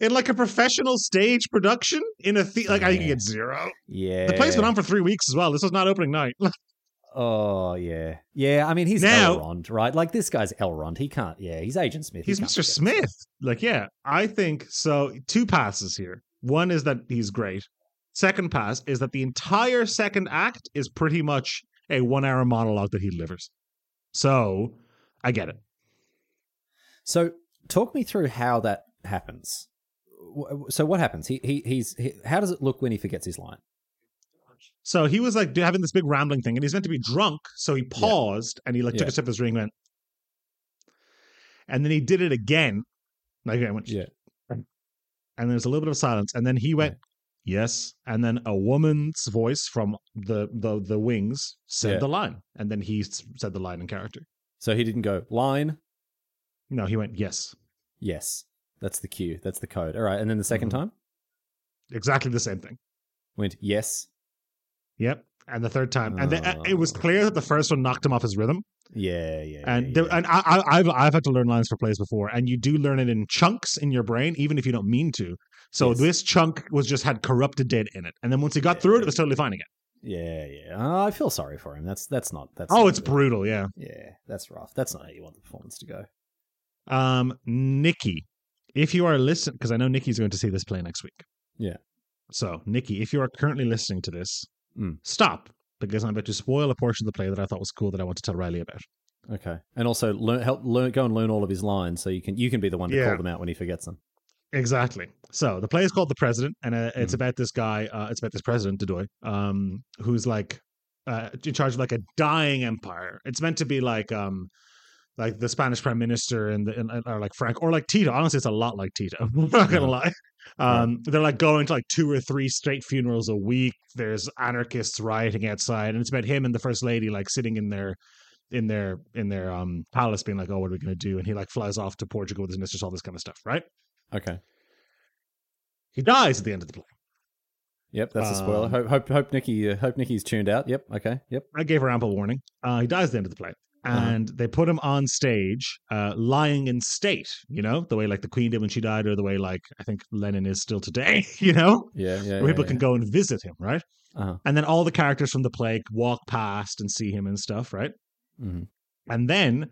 In like a professional stage production in a the- like I can Yeah. get zero. Yeah. The play's been on for three weeks as well. This was not opening night. [laughs] Oh yeah, yeah. I mean, he's Now- Elrond, right? Like this guy's Elrond. He can't. Yeah, he's Agent Smith. He's can't Mr. Smith. Like, yeah, I think so. Two passes here. One is that he's great. Second pass is that the entire second act is pretty much a one hour monologue that he delivers. So I get it. So, talk me through how that happens. So, what happens? He, he he's he, how does it look when he forgets his line? So he was like having this big rambling thing, and he's meant to be drunk. So he paused and he like took Yeah. a sip of his drink, and went, and then he did it again. Like I went, Yeah. and there's a little bit of silence, and then he went, yes, and then a woman's voice from the the the wings said Yeah. the line, and then he said the line in character. So he didn't go line. No, he went yes, Yes, that's the cue. That's the code. All right, and then the 2nd Mhm. time exactly the same thing. went yes. Yep, and the third time, and then, Oh. it was clear that the first one knocked him off his rhythm. Yeah, yeah. and yeah, there, yeah. and I, I, I've I've had to learn lines for plays before, and you do learn it in chunks in your brain, even if you don't mean to. So Yes. this chunk was just had corrupted dead in it, and then once he got through it, it was totally fine again. yeah, yeah. Oh, I feel sorry for him. That's that's not. That's Oh, not it's good. brutal, yeah. Yeah, that's rough. That's not how you want the performance to go. Um, Nikki, if you are listening, because I know Nikki's going to see this play next week. Yeah. So Nikki, if you are currently listening to this, Mm. stop because I'm about to spoil a portion of the play that I thought was cool that I want to tell Riley about. Okay, and also learn help learn go and learn all of his lines so you can you can be the one to Yeah. call them out when he forgets them. Exactly. So the play is called The President, and uh, it's Mhm. about this guy. Uh, it's about this president, Dodoy, um, who's like uh, in charge of like a dying empire. It's meant to be like um, like the Spanish Prime Minister and the and, or like Frank or like Tito. Honestly, it's a lot like Tito. [laughs] I'm not gonna Yeah. lie. Um, They're like going to like two or three straight funerals a week. There's anarchists rioting outside, and it's about him and the first lady like sitting in their in their in their um palace, being like, "Oh, what are we gonna do?" And he like flies off to Portugal with his mistress, all this kind of stuff, right? Okay. He dies at the end of the play. Yep, that's a spoiler. Um, Hope hope hope Nikki uh, hope Nikki's tuned out. Yep. Okay. Yep. I gave her ample warning. Uh, he dies at the end of the play. Uh-huh. And they put him on stage, uh, lying in state, you know, the way like the Queen did when she died, or the way like I think Lenin is still today, [laughs] you know, Yeah. Yeah. where people yeah, can go and visit him, right? Uh-huh. And then all the characters from the play walk past and see him and stuff, right? Mhm. And then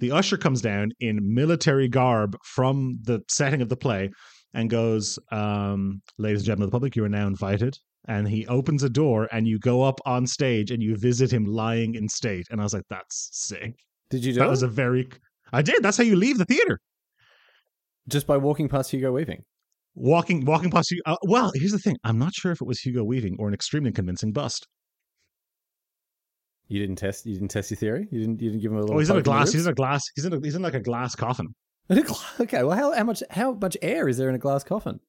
the usher comes down in military garb from the setting of the play and goes, um, Ladies and gentlemen of the public, you are now invited. And he opens a door and you go up on stage and you visit him lying in state. And I was like, That's sick. Did you do That it? was a very. I did. That's how you leave the theater. just by walking past Hugo Weaving? Walking, walking past you. Uh, well, here's the thing. I'm not sure if it was Hugo Weaving or an extremely convincing bust. You didn't test. You didn't test your theory. You didn't. You didn't give him a little. Oh, he's in a glass. He's in a glass. He's in. A, he's in like a glass coffin. [laughs] Okay. Well, how how much how much air is there in a glass coffin?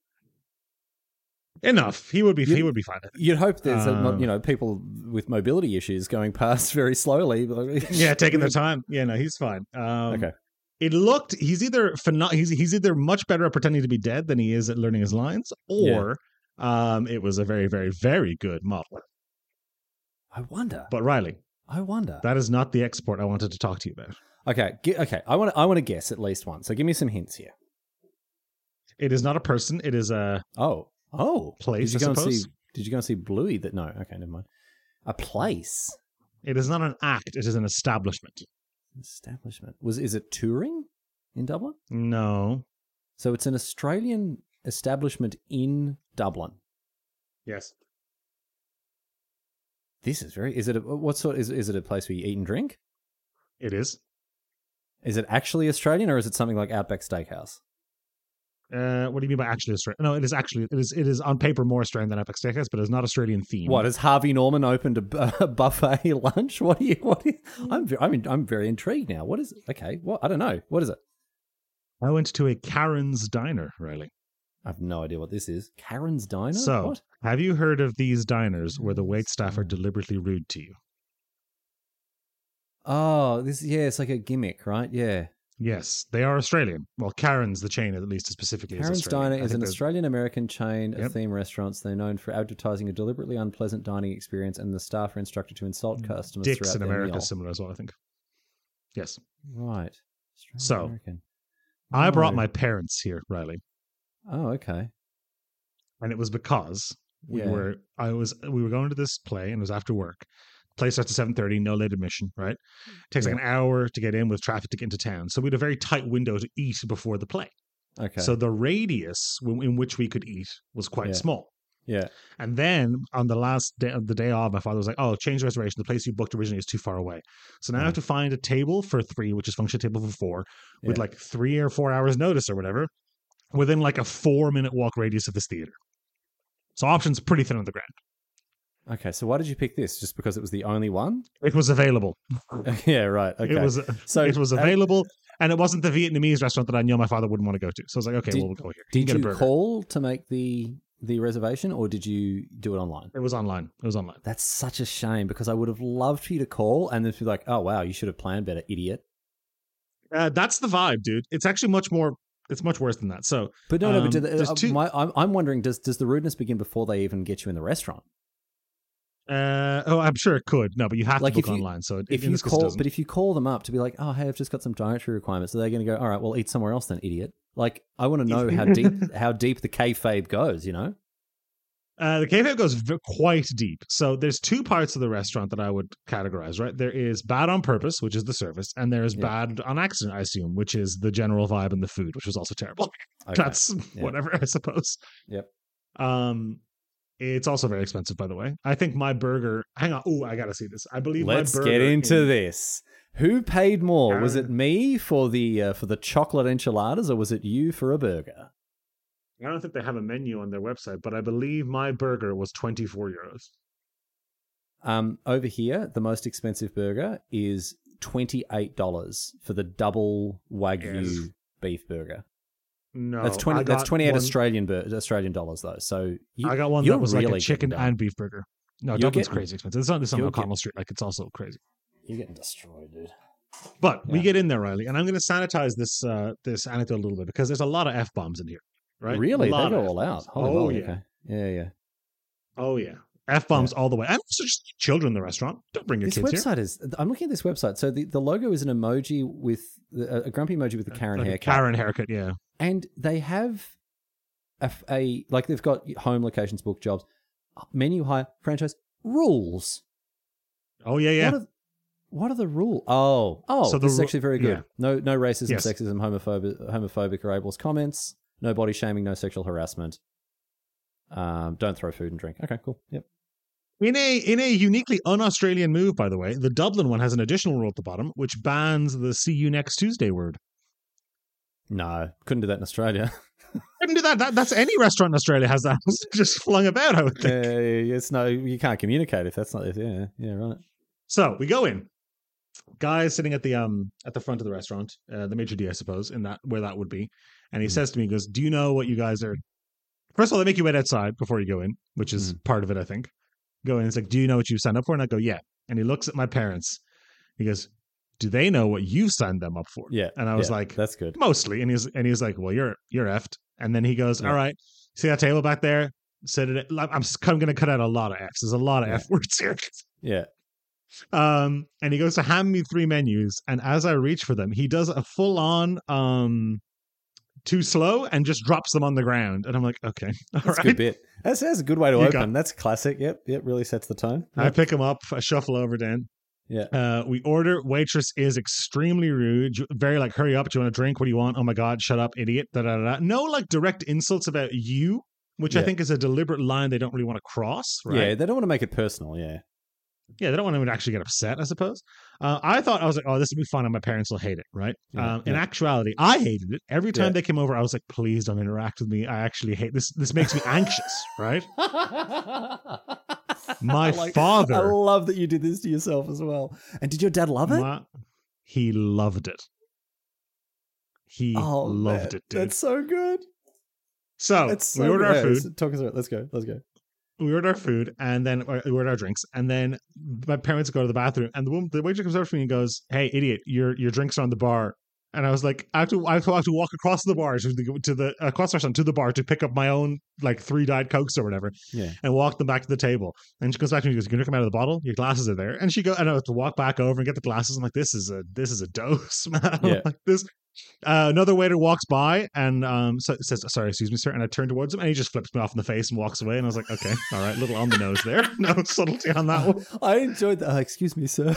Enough. He would be. You- he would be fine. You'd hope there's a, Um, you know people with mobility issues going past [laughs] very slowly. [laughs] yeah, taking their time. Yeah, no, he's fine. Um, Okay. It looked he's either pheno- he's he's either much better at pretending to be dead than he is at learning his lines, or um, it was a very very very good model. I wonder. But Riley, I wonder. that is not the export I wanted to talk to you about. Okay. gi- okay. I want. to I want to guess at least one. So give me some hints here. It is not a person. It is a Oh. Oh. Place, Did you I go and see? Did you go and see Bluey? That no. Okay. Never mind. A place. it is not an act. It is an establishment. Establishment. Was is it touring in Dublin? No. So it's an Australian establishment in Dublin. Yes. This is very. Is it a what sort? Is is it a place where you eat and drink? It is. Is it actually Australian or is it something like Outback Steakhouse? Uh, what do you mean by actually Australian? No, it is actually it is it is on paper more Australian than Epic Steakhouse, but it's not Australian themed. What has Harvey Norman opened a, [laughs] a buffet [laughs] lunch? What do you? What? Do you, I'm I'm in- I'm very intrigued now. What is it? Okay, what I don't know. What is it? I went to a Karen's Diner, Riley. I have no idea what this is. Karen's Diner. So, what? have you heard of these diners where the wait staff are deliberately rude to you? Oh, this yeah, it's like a gimmick, right? Yeah. Yes, they are Australian. Well, Karen's the chain, at least specifically. Karen's is Australian. Diner is an Australian American chain of theme restaurants. They're known for advertising a deliberately unpleasant dining experience, and the staff are instructed to insult mm, customers Dick's throughout in America is similar as well, I think. Yes. Right. Australian So, American. I brought my parents here, Riley. Oh, okay. And it was because we Yeah. were I was we were going to this play and it was after work. Play starts at seven thirty, no late admission, right? Mm. Takes like an hour to get in with traffic to get into town. So we had a very tight window to eat before the play. Okay. So the radius w- in which we could eat was quite Yeah. small. yeah. And then on the last day of the day off, my father was like, "Oh, change the reservation. The place you booked originally is too far away. So now I have mm. to find a table for three, which is function table for four, with Yeah. like three or four hours notice or whatever, within like a four minute walk radius of this theater. So options pretty thin on the ground. Okay. So why did you pick this? Just because it was the only one? It was available. [laughs] yeah. Right. Okay. It was so it was uh, available, and it wasn't the Vietnamese restaurant that I knew my father wouldn't want to go to. So I was like, okay, Did- well, we'll go here. You Did you call to make the the reservation, or did you do it online? It was online. It was online. That's such a shame because I would have loved for you to call and then be like, "Oh wow, you should have planned better, idiot." Uh, that's the vibe, dude. It's actually much more. It's much worse than that. So But no, no. Um, But the, uh, two- my, I'm, I'm wondering, does does the rudeness begin before they even get you in the restaurant? Uh, oh, I'm sure it could. No, but you have Like, to book you- online. So it, If you this case, it call, but if you call them up to be like, "Oh, hey, I've just got some dietary requirements," so they're going to go, "All right, well, eat somewhere else then, idiot." Like, I want to know how deep [laughs] how deep the kayfabe goes. You know? Uh, the kayfabe goes v- quite deep. So there's two parts of the restaurant that I would categorize. Right, there is bad on purpose, which is the service, and there is Yeah. bad on accident, I assume, which is the general vibe and the food, which was also terrible. [laughs] Okay. That's Yeah. whatever, I suppose. Yep. Um, it's also very expensive, by the way. I think my burger. Hang on. Oh, I gotta see this. I believe. Let's my burger get into in- this. Who paid more? Was it me for the uh, for the chocolate enchiladas, or was it you for a burger? I don't think they have a menu on their website, but I believe my burger was 24 euros. Um, over here, the most expensive burger is twenty eight dollars for the double wagyu Yes. beef burger. No, That's twenty. That's twenty eight Australian Australian dollars though. So you, I got one that was like a chicken and beef burger. No, Dublin's getting- crazy expensive. It's not this on O'Connell Street. Like it's also crazy. You're getting destroyed, dude. But we get in there, Riley, and I'm going to sanitize this uh, this anecdote a little bit because there's a lot of f bombs in here. Right? Really, A they go all out. Holy oh moly, yeah, okay. yeah, yeah. oh yeah, f bombs all the way. And also just children in the restaurant. Don't bring your This kids here. website is. I'm looking at this website. So the, the logo is an emoji with a, a grumpy emoji with a Karen Like a haircut. Karen haircut. Yeah. And they have a like they've got home locations, book jobs, menu hire, franchise rules. Oh yeah, yeah. What are, what are the rules? Oh, oh, So this is actually very good. yeah. No, no racism, Yes. sexism, homophobic, homophobic or ableist comments. No body shaming. No sexual harassment. Um, don't throw food and drink. Okay, cool. Yep. In a in a uniquely un-Australian move, by the way, the Dublin one has an additional rule at the bottom which bans the "see you next Tuesday" word. No, couldn't do that in Australia. [laughs] Couldn't do that. that. That's any restaurant in Australia has that [laughs] just flung about. I would think. Uh, it's no, you can't communicate if that's not. If, yeah, yeah, right. So we go in. Guy is sitting at the um at the front of the restaurant, uh, the maitre d, I suppose, in that where that would be, and he Mhm. says to me, he "Goes, do you know what you guys are?" First of all, they make you wait outside before you go in, which is part of it, I think. Go in, it's like, "Do you know what you signed up for?" And I go, "Yeah." And he looks at my parents. He goes, "Do they know what you signed them up for?" Yeah, And I was yeah, like, that's good. mostly. And he's and he was like, "Well, you're you're effed." And then he goes, Yeah. "All right, see that table back there? Said it. I'm I'm going to cut out a lot of f's. There's a lot of Yeah. f words here." [laughs] Yeah, Um, and he goes to hand me three menus, and as I reach for them, he does a full on um too slow and just drops them on the ground. And I'm like, okay, [laughs] all that's a good bit. That's, that's a good way to You open. That's classic. Yep, yep. Really sets the tone. I pick him up, I shuffle over Dan. Yeah. Uh, we order. Waitress is extremely rude. Very like, hurry up. Do you want a drink? What do you want? Oh my god, shut up, idiot. Da, da, da. No like direct insults about you, which I think is a deliberate line they don't really want to cross. Right? Yeah, they don't want to make it personal. Yeah, Yeah, they don't want him to actually get upset, I suppose. Uh, I thought, I was like, oh, this will be fun and my parents will hate it, right? Yeah, um, In actuality, I hated it. Every time Yeah. they came over, I was like, please don't interact with me. I actually hate this. This makes me anxious, right? [laughs] [laughs] My like- father- I love that you did this to yourself as well. And did your dad love it? Ma- he loved it. He Oh, loved man, it, dude. That's so good. so, so we ordered our food. Talk us it. Let's go. Let's go. we ordered our food and then uh, we ordered our drinks and then my parents go to the bathroom and the woman the waiter comes over to me and goes hey idiot your your drinks are on the bar and I was like I have to I have to, I have to walk across the bar to the, to the across the restaurant to the bar to pick up my own like three diet cokes or whatever Yeah. and walk them back to the table and she goes back to me and goes you can drink them out of the bottle your glasses are there and she go and I have to walk back over and get the glasses I'm like this is a this is a dose [laughs] man Yeah. like this uh, another waiter walks by and um, so, says, "Sorry, excuse me, sir." And I turn towards him, and he just flips me off in the face and walks away. And I was like, "Okay, all right, little on the nose there, [laughs] no subtlety on that one." [laughs] I enjoyed that. Uh, excuse me, sir.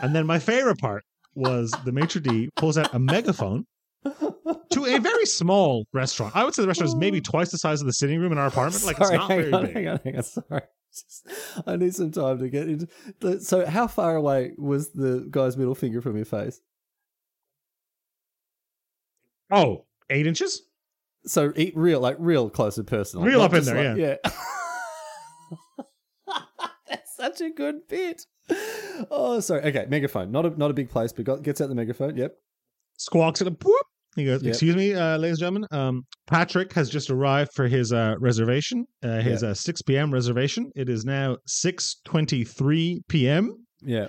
And then my favorite part was the maitre d pulls out a megaphone to a very small restaurant. I would say the restaurant is maybe oh. twice the size of the sitting room in our apartment. Like Sorry, it's not hang very on, big. hang on, hang on. Sorry. Just- I need some time to get into. the- So, how far away was the guy's middle finger from your face? Oh, eight inches? So, eat real, like real close and personal, Real up in there, like- yeah. [laughs] That's such a good bit. [laughs] Oh, sorry. Okay, megaphone. Not a not a big place, but got, gets out the megaphone. Yep. Squawks at a whoop. He goes, Yep. "Excuse me, uh, ladies and gentlemen. Um, Patrick has just arrived for his uh, reservation. Uh, his uh, six p.m. reservation. It is now six twenty-three p.m. Yeah.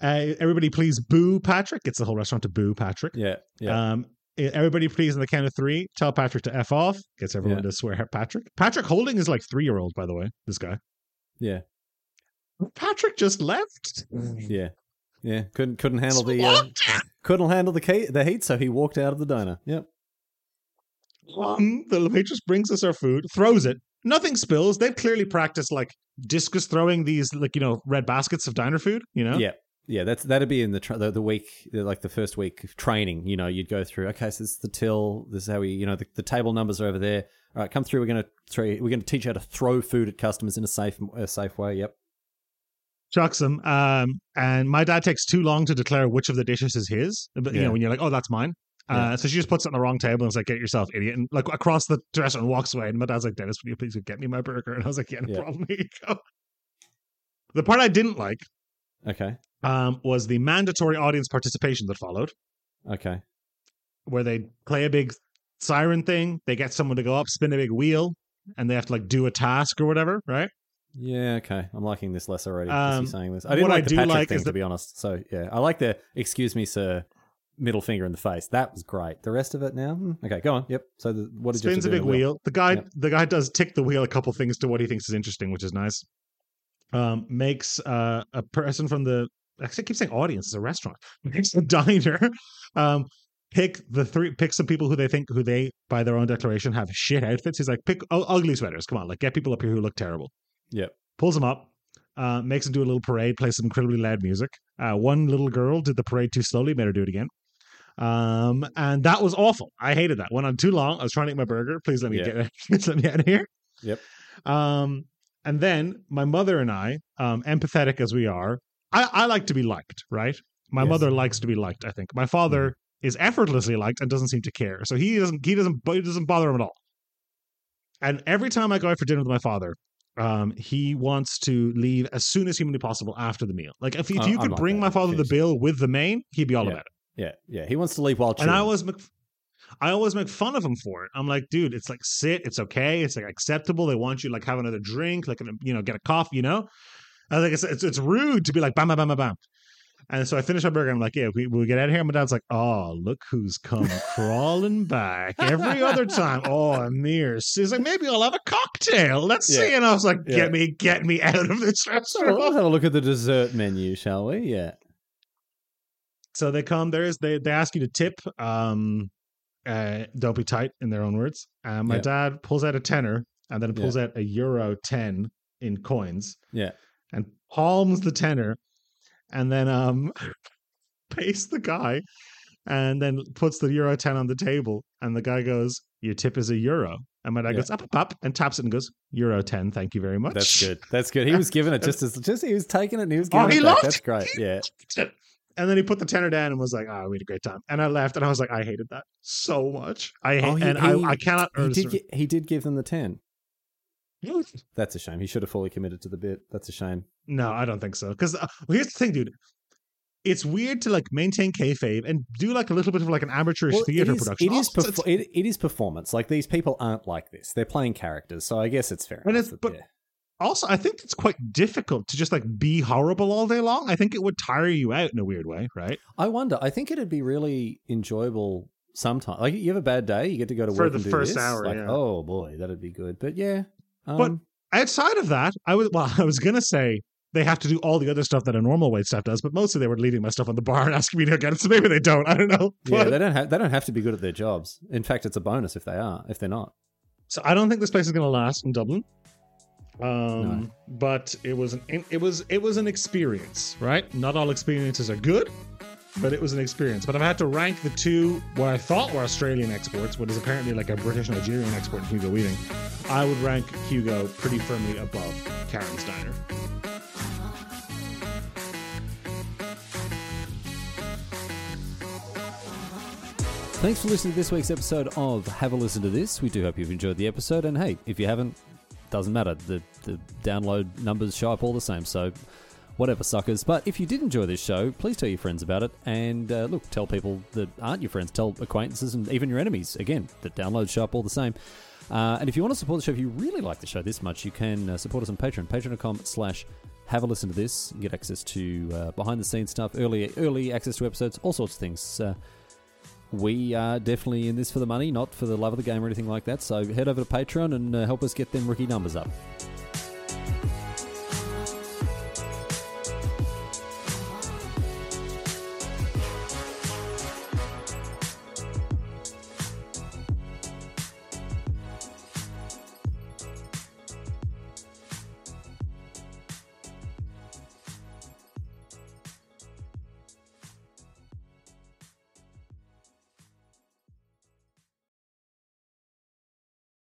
Uh, everybody, please boo Patrick. It's the whole restaurant to boo Patrick. Yeah. Yeah. Um, everybody, please, on the count of three, tell Patrick to f off. Gets everyone Yeah. to swear at Patrick. Patrick Holding is like three-year-old, by the way. This guy. yeah. Patrick just left. Yeah. Yeah. Couldn't couldn't handle the uh, couldn't handle the key, the heat, so he walked out of the diner. Yep. Um, the waitress brings us our food, throws it. Nothing spills. They've clearly practiced like discus throwing these, like you know, red baskets of diner food. You know, Yeah. Yeah, that's that'd be in the tra- the, the week, like the first week of training. You know, you'd go through. Okay, so this is the till. This is how we, you know, the, the table numbers are over there. All right, come through. We're gonna throw. We're gonna teach you how to throw food at customers in a safe, a safe way. Yep. Chucks them. Um, and my dad takes too long to declare which of the dishes is his. But you Yeah. know, when you're like, oh, that's mine. Uh, Yeah. so she just puts it on the wrong table and is like, "Get yourself, idiot!" And like across the restaurant and walks away. And my dad's like, "Denis, will you please get me my burger?" [laughs] And I was like, "Yeah, no Yeah. problem. [laughs] Here you go." The part I didn't like Okay. um, was the mandatory audience participation that followed. Okay. where they play a big siren thing. They get someone to go up, spin a big wheel, and they have to like do a task or whatever, right? Yeah. Okay. I'm liking this less already. Um, you saying this. I didn't like I the Patrick like thing is to be honest. So yeah, I like the excuse me, sir. Middle finger in the face. That was great. The rest of it now. hmm, Okay, go on. Yep. So the, what did you Spins to a big the wheel. The guy, Yep. the guy does tick the wheel a couple things to what he thinks is interesting, which is nice. Um, makes uh, a person from the actually I keep saying audience. It's a restaurant. [laughs] Makes a diner. Um, pick the three. Pick some people who they think who they by their own declaration have shit outfits. He's like, pick ugly sweaters. Come on, like get people up here who look terrible. Yep. pulls them up, uh, makes them do a little parade, plays some incredibly loud music. Uh, one little girl did the parade too slowly, made her do it again. Um, and that was awful. I hated that. Went on too long. I was trying to eat my burger. Please let me Yeah. get [laughs] please let me out of here. Yep. Um, and then my mother and I, um, empathetic as we are, I, I like to be liked, right? My Yes. mother likes to be liked. I think my father is effortlessly liked and doesn't seem to care. So he doesn't he doesn't it doesn't bother him at all. And every time I go out for dinner with my father, um, he wants to leave as soon as humanly possible after the meal. Like if, if Oh, you could like bring that. my father the bill with the main, he'd be all Yeah. about it. Yeah. Yeah. He wants to leave while chewing. And I always make, I always make fun of him for it. I'm like, dude, it's like sit, it's okay, it's like acceptable. They want you like have another drink, like you know, get a coffee, you know. I was like, it's, it's it's rude to be like bam bam bam bam bam. And so I finish my burger. I'm like, yeah, we we get out of here. My dad's like, oh, look who's come crawling back every other time. [laughs] Oh, Amir. He's like, maybe I'll have a cocktail. Let's Yeah. see. And I was like, Yeah. get me, get me out of this restaurant. let's have a look at the dessert menu, shall we? Yeah. So they come. There's they they ask you to tip. Um, uh, don't be tight in their own words. Uh, my Yeah. dad pulls out a tenner and then pulls out a euro ten in coins Yeah. and palms the tenner, and then um, [laughs] pays the guy, and then puts the euro ten on the table, and the guy goes, "Your tip is a euro." And my dad Yeah. goes up, up, up, and taps it and goes, "Euro ten, thank you very much." That's good. That's good. He was [laughs] giving it just as just he was taking it and he was giving Oh, he it back. That's great. Yeah. And then he put the tenner down and was like, "Ah, we had a great time." And I left, and I was like, "I hated that so much. I hate, Oh, he- and he- I, I cannot." He earn did gi- he did give them the 10. [laughs] That's a shame. He should have fully committed to the bit. That's a shame. No, I don't think so. Because uh, well, here's the thing, dude. it's weird to like maintain kayfabe and do like a little bit of like an amateurish Well, theater it is, production. It is, perfor- it, it is performance. Like these people aren't like this. They're playing characters, so I guess it's fair. And it's- that but- they're- also, I think it's quite difficult to just like be horrible all day long. I think it would tire you out in a weird way, right? I wonder. I think it'd be really enjoyable sometime. Like you have a bad day, you get to go to For work the and do first this. hour, Like, yeah. oh boy, that'd be good. But yeah, um, But- Outside of that, I was well, [laughs] I was gonna say they have to do all the other stuff that a normal wait staff does, but mostly they were leaving my stuff on the bar and [laughs] asking me to get it. So maybe they don't. I don't know. [laughs] yeah, they don't have they don't have to be good at their jobs. In fact, it's a bonus if they are. If they're not, So I don't think this place is going to last in Dublin. Um, No. but it was an it was it was an experience, right? Not all experiences are good, but it was an experience. But if I had to rank the two, what I thought were Australian exports, what is apparently like a British Nigerian export, Hugo Weaving, I would rank Hugo pretty firmly above Karen's Diner. Thanks for listening to this week's episode of Have a Listen to This. We do hope you've enjoyed the episode. And hey, if you haven't, doesn't matter. The, the download numbers show up all the same. So whatever, suckers. But if you did enjoy this show, please tell your friends about it. And uh, look, tell people that aren't your friends, tell acquaintances and even your enemies. Again, the downloads show up all the same. Uh, and if you want to support the show, if you really like the show this much, you can uh, support us on Patreon, patreon.com slash have a listen to this. You get access to uh, behind the scenes stuff, early early access to episodes, all sorts of things. Uh, we are definitely in this for the money, not for the love of the game or anything like that. So head over to Patreon and uh, help us get them rookie numbers up.